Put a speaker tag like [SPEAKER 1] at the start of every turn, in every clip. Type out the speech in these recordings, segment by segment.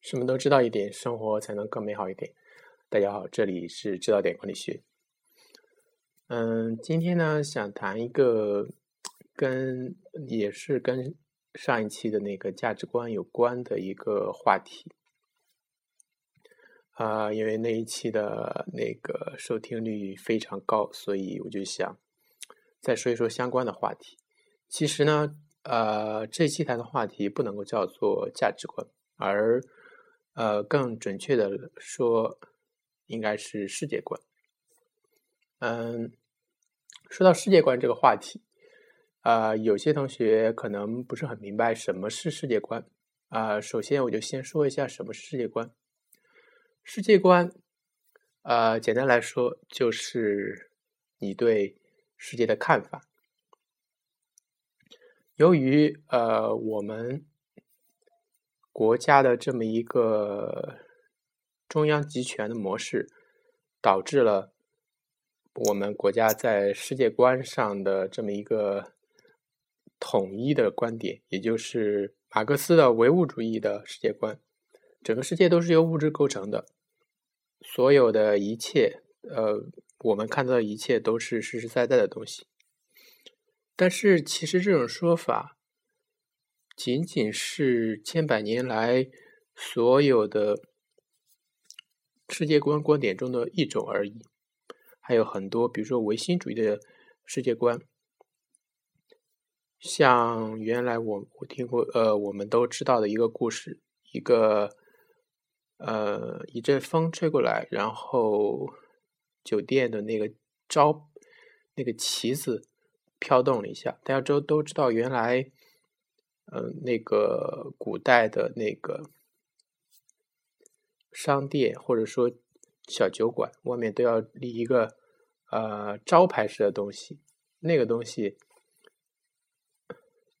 [SPEAKER 1] 什么都知道一点，生活才能更美好一点。大家好，这里是知道点管理学。嗯，今天呢，想谈一个跟也是跟上一期的那个价值观有关的一个话题。啊，因为那一期的那个收听率非常高，所以我就想再说一说相关的话题。其实呢，呃，这期谈的话题不能够叫做价值观，而呃，更准确的说，应该是世界观。嗯，说到世界观这个话题，啊，有些同学可能不是很明白什么是世界观。啊，首先我就先说一下什么是世界观。世界观，呃，简单来说就是你对世界的看法。由于呃，我们。国家的这么一个中央集权的模式，导致了我们国家在世界观上的这么一个统一的观点，也就是马克思的唯物主义的世界观。整个世界都是由物质构成的，所有的一切，呃，我们看到的一切都是实实在在的东西。但是，其实这种说法。仅仅是千百年来所有的世界观观点中的一种而已，还有很多，比如说唯心主义的世界观，像原来我我听过，呃，我们都知道的一个故事，一个呃一阵风吹过来，然后酒店的那个招那个旗子飘动了一下，大家都都知道原来。嗯，那个古代的那个商店或者说小酒馆外面都要立一个呃招牌式的东西，那个东西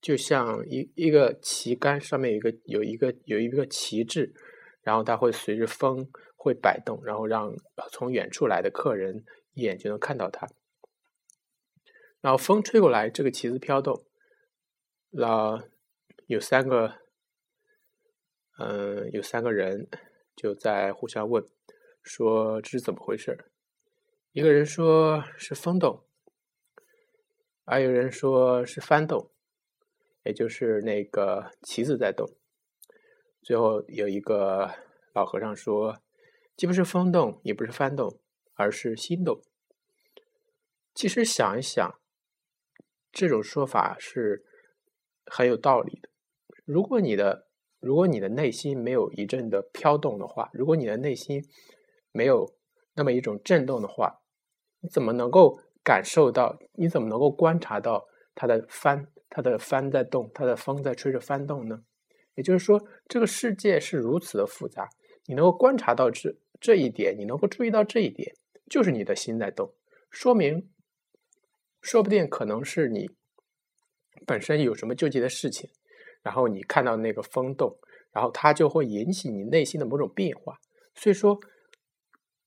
[SPEAKER 1] 就像一一个旗杆，上面有一个有一个有一个旗帜，然后它会随着风会摆动，然后让从远处来的客人一眼就能看到它。然后风吹过来，这个旗子飘动，那。有三个，嗯，有三个人就在互相问，说这是怎么回事？一个人说是风动，还有人说是翻动，也就是那个旗子在动。最后有一个老和尚说，既不是风动，也不是翻动，而是心动。其实想一想，这种说法是很有道理的。如果你的如果你的内心没有一阵的飘动的话，如果你的内心没有那么一种震动的话，你怎么能够感受到？你怎么能够观察到它的帆，它的帆在动，它的风在吹着帆动呢？也就是说，这个世界是如此的复杂，你能够观察到这这一点，你能够注意到这一点，就是你的心在动，说明，说不定可能是你本身有什么纠结的事情。然后你看到那个风动，然后它就会引起你内心的某种变化。所以说，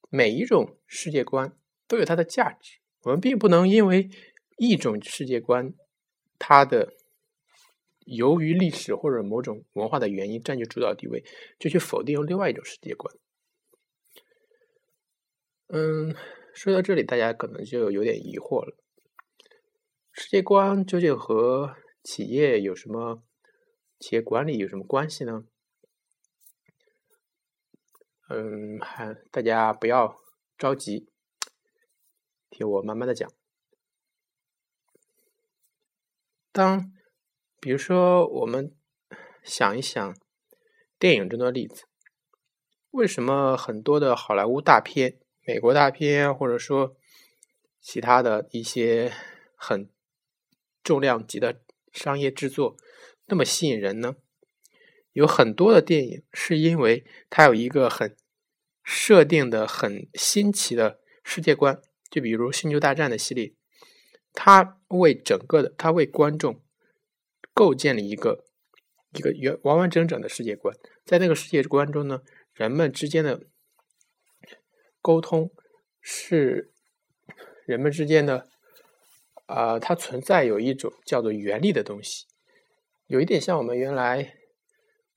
[SPEAKER 1] 每一种世界观都有它的价值。我们并不能因为一种世界观，它的由于历史或者某种文化的原因占据主导地位，就去否定另外一种世界观。嗯，说到这里，大家可能就有点疑惑了：世界观究竟和企业有什么？企业管理有什么关系呢？嗯，还大家不要着急，听我慢慢的讲。当比如说，我们想一想电影中的例子，为什么很多的好莱坞大片、美国大片，或者说其他的一些很重量级的商业制作？那么吸引人呢？有很多的电影是因为它有一个很设定的很新奇的世界观，就比如《星球大战》的系列，它为整个的，它为观众构建了一个一个原完完整整的世界观。在那个世界观中呢，人们之间的沟通是人们之间的啊，它存在有一种叫做原力的东西。有一点像我们原来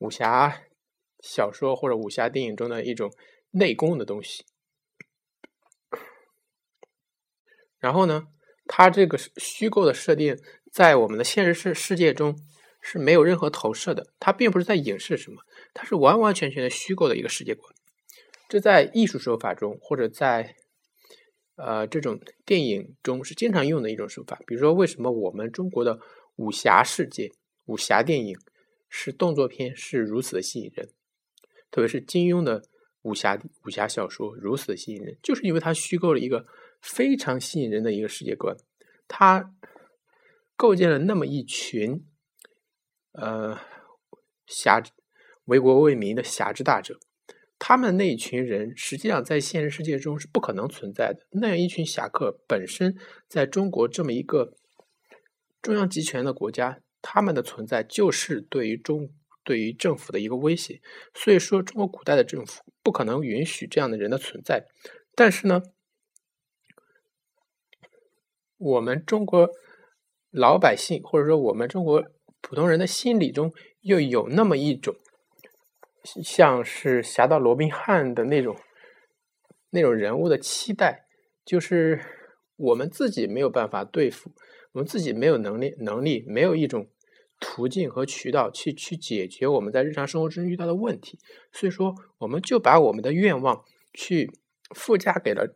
[SPEAKER 1] 武侠小说或者武侠电影中的一种内功的东西。然后呢，它这个虚构的设定在我们的现实世世界中是没有任何投射的，它并不是在影视什么，它是完完全全的虚构的一个世界观。这在艺术手法中或者在呃这种电影中是经常用的一种手法。比如说，为什么我们中国的武侠世界、武侠电影是动作片是如此的吸引人？特别是金庸的武侠武侠小说如此的吸引人，就是因为它虚构了一个。非常吸引人的一个世界观，他构建了那么一群，呃，侠为国为民的侠之大者，他们那一群人实际上在现实世界中是不可能存在的。那样一群侠客本身在中国这么一个中央集权的国家，他们的存在就是对于中对于政府的一个威胁。所以说，中国古代的政府不可能允许这样的人的存在。但是呢？我们中国老百姓，或者说我们中国普通人的心理中，又有那么一种像是侠盗罗宾汉的那种那种人物的期待，就是我们自己没有办法对付，我们自己没有能力能力，没有一种途径和渠道去去解决我们在日常生活中遇到的问题，所以说，我们就把我们的愿望去附加给了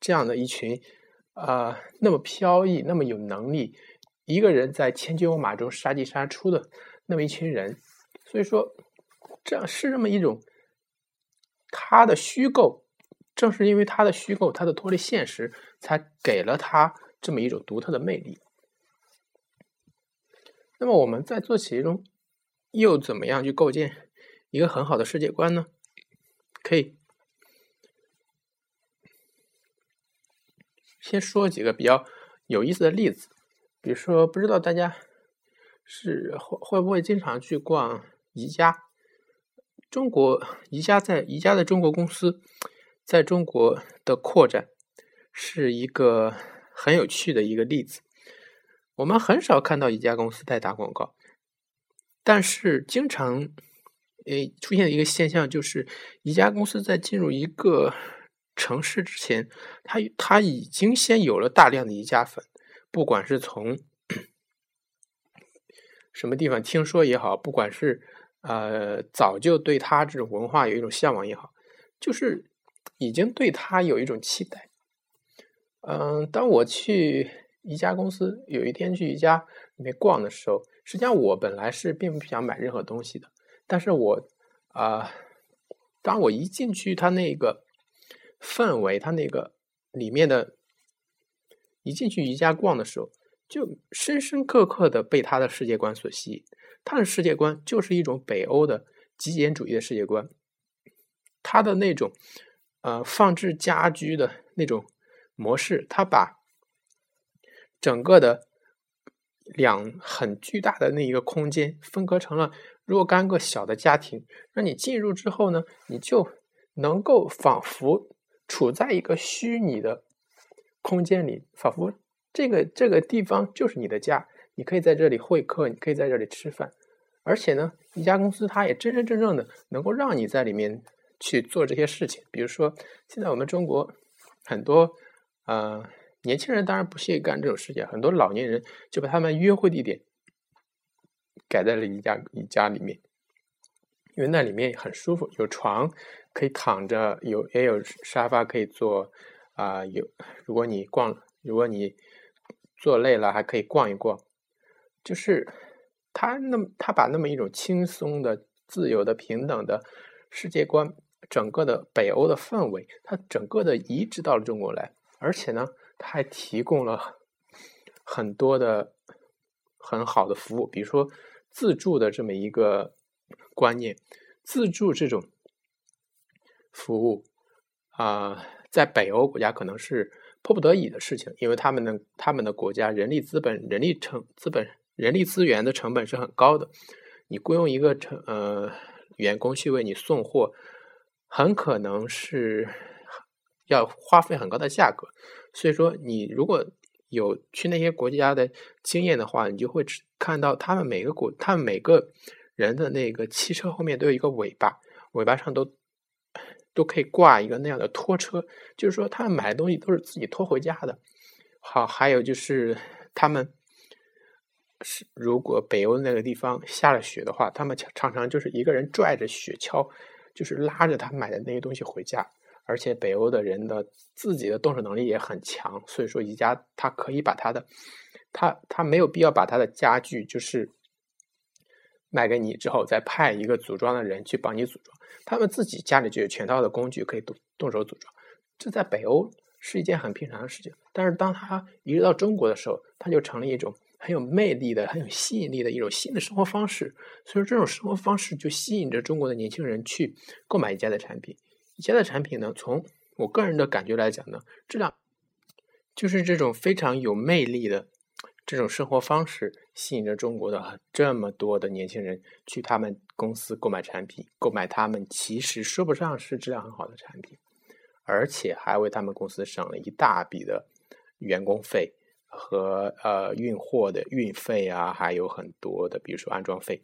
[SPEAKER 1] 这样的一群。啊，那么飘逸，那么有能力，一个人在千军万马中杀进杀出的那么一群人，所以说，这样是这么一种他的虚构，正是因为他的虚构，他的脱离现实，才给了他这么一种独特的魅力。那么我们在做企业中，又怎么样去构建一个很好的世界观呢？可以。先说几个比较有意思的例子，比如说，不知道大家是会会不会经常去逛宜家？中国宜家在宜家的中国公司在中国的扩展是一个很有趣的一个例子。我们很少看到宜家公司在打广告，但是经常诶出现一个现象，就是宜家公司在进入一个。城市之前，他他已经先有了大量的宜家粉，不管是从 什么地方听说也好，不管是呃早就对他这种文化有一种向往也好，就是已经对他有一种期待。嗯，当我去宜家公司有一天去宜家里面逛的时候，实际上我本来是并不想买任何东西的，但是我啊，当我一进去，他那个。氛围，它那个里面的，一进去宜家逛的时候，就深深刻刻的被他的世界观所吸引。他的世界观就是一种北欧的极简主义的世界观，他的那种呃放置家居的那种模式，他把整个的两很巨大的那一个空间分割成了若干个小的家庭，那你进入之后呢，你就能够仿佛。处在一个虚拟的空间里，仿佛这个这个地方就是你的家，你可以在这里会客，你可以在这里吃饭，而且呢，一家公司它也真真正正的能够让你在里面去做这些事情。比如说，现在我们中国很多呃年轻人当然不屑干这种事情，很多老年人就把他们约会地点改在了一家一家里面，因为那里面很舒服，有床。可以躺着，有也有沙发可以坐，啊，有如果你逛，如果你坐累了，还可以逛一逛。就是他那么他把那么一种轻松的、自由的、平等的世界观，整个的北欧的氛围，他整个的移植到了中国来，而且呢，还提供了很多的很好的服务，比如说自助的这么一个观念，自助这种。服务啊，在北欧国家可能是迫不得已的事情，因为他们的他们的国家人力资本、人力成资本、人力资源的成本是很高的。你雇佣一个成呃员工去为你送货，很可能是要花费很高的价格。所以说，你如果有去那些国家的经验的话，你就会看到他们每个国，他们每个人的那个汽车后面都有一个尾巴。尾巴上都都可以挂一个那样的拖车，就是说他们买的东西都是自己拖回家的。好，还有就是他们是如果北欧那个地方下了雪的话，他们常常就是一个人拽着雪橇，就是拉着他买的那些东西回家。而且北欧的人的自己的动手能力也很强，所以说宜家他可以把他的他他没有必要把他的家具就是卖给你之后再派一个组装的人去帮你组装，他们自己家里就有全套的工具可以动动手组装，这在北欧是一件很平常的事情。但是当他移植到中国的时候，他就成了一种很有魅力的、很有吸引力的一种新的生活方式。所以说这种生活方式就吸引着中国的年轻人去购买宜家的产品。以前的产品呢，从我个人的感觉来讲呢，质量就是这种非常有魅力的这种生活方式，吸引着中国的这么多的年轻人去他们公司购买产品，购买他们其实说不上是质量很好的产品，而且还为他们公司省了一大笔的员工费和呃运货的运费啊，还有很多的比如说安装费。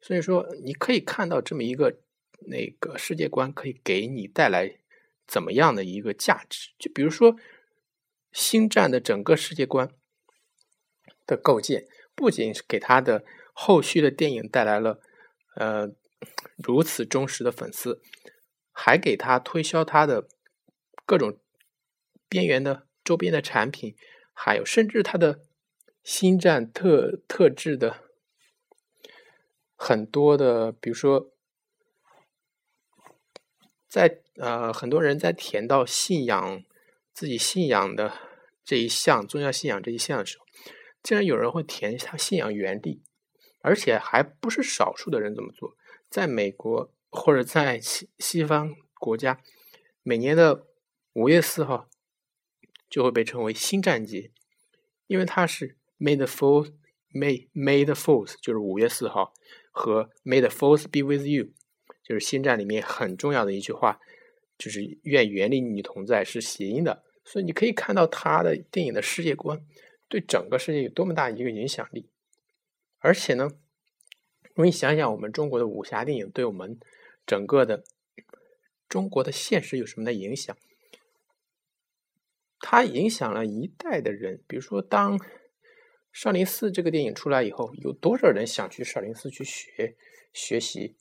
[SPEAKER 1] 所以说，你可以看到这么一个。那个世界观可以给你带来怎么样的一个价值？就比如说《星战》的整个世界观的构建，不仅是给他的后续的电影带来了呃如此忠实的粉丝，还给他推销他的各种边缘的周边的产品，还有甚至他的《星战》特特制的很多的，比如说。在呃，很多人在填到信仰自己信仰的这一项宗教信仰这一项的时候，竟然有人会填他信仰原地，而且还不是少数的人这么做。在美国或者在西西方国家，每年的五月四号就会被称为星战节，因为它是 May the Fourth May May the Fourth 就是五月四号和 May the Fourth be with you。就是《星战》里面很重要的一句话，就是“愿原力与你同在”是谐音的，所以你可以看到他的电影的世界观对整个世界有多么大一个影响力。而且呢，如果你想想我们中国的武侠电影对我们整个的中国的现实有什么的影响，它影响了一代的人。比如说，当少林寺这个电影出来以后，有多少人想去少林寺去学学习？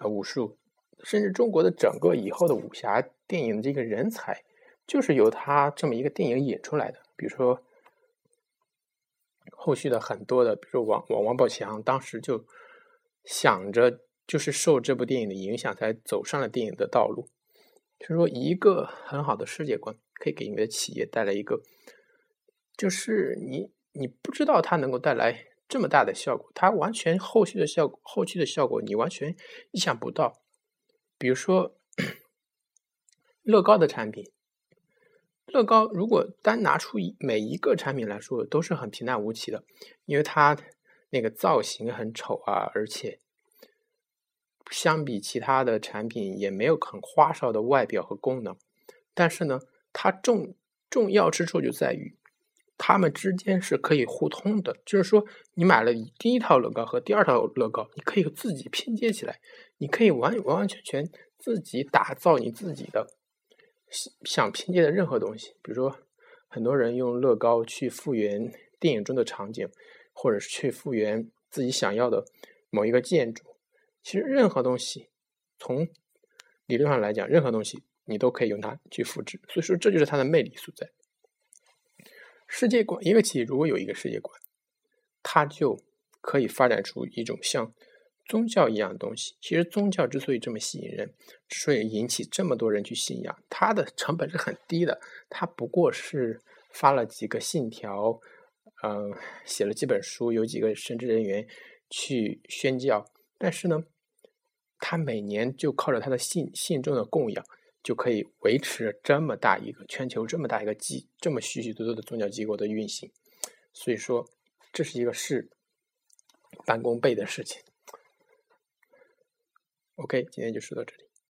[SPEAKER 1] 啊，武术，甚至中国的整个以后的武侠电影的这个人才，就是由他这么一个电影演出来的。比如说，后续的很多的，比如说王王王宝强，当时就想着，就是受这部电影的影响，才走上了电影的道路。就是说，一个很好的世界观，可以给你的企业带来一个，就是你你不知道它能够带来。这么大的效果，它完全后续的效果，后期的效果你完全意想不到。比如说，乐高的产品，乐高如果单拿出一每一个产品来说，都是很平淡无奇的，因为它那个造型很丑啊，而且相比其他的产品也没有很花哨的外表和功能。但是呢，它重重要之处就在于。它们之间是可以互通的，就是说，你买了第一套乐高和第二套乐高，你可以自己拼接起来，你可以完完完全全自己打造你自己的想拼接的任何东西。比如说，很多人用乐高去复原电影中的场景，或者是去复原自己想要的某一个建筑。其实，任何东西从理论上来讲，任何东西你都可以用它去复制。所以说，这就是它的魅力所在。世界观，一个企业如果有一个世界观，它就可以发展出一种像宗教一样的东西。其实宗教之所以这么吸引人，所以引起这么多人去信仰，它的成本是很低的。它不过是发了几个信条，嗯，写了几本书，有几个神职人员去宣教。但是呢，他每年就靠着他的信信众的供养。就可以维持这么大一个全球这么大一个机这么许许多多的宗教机构的运行，所以说这是一个事半功倍的事情。OK，今天就说到这里。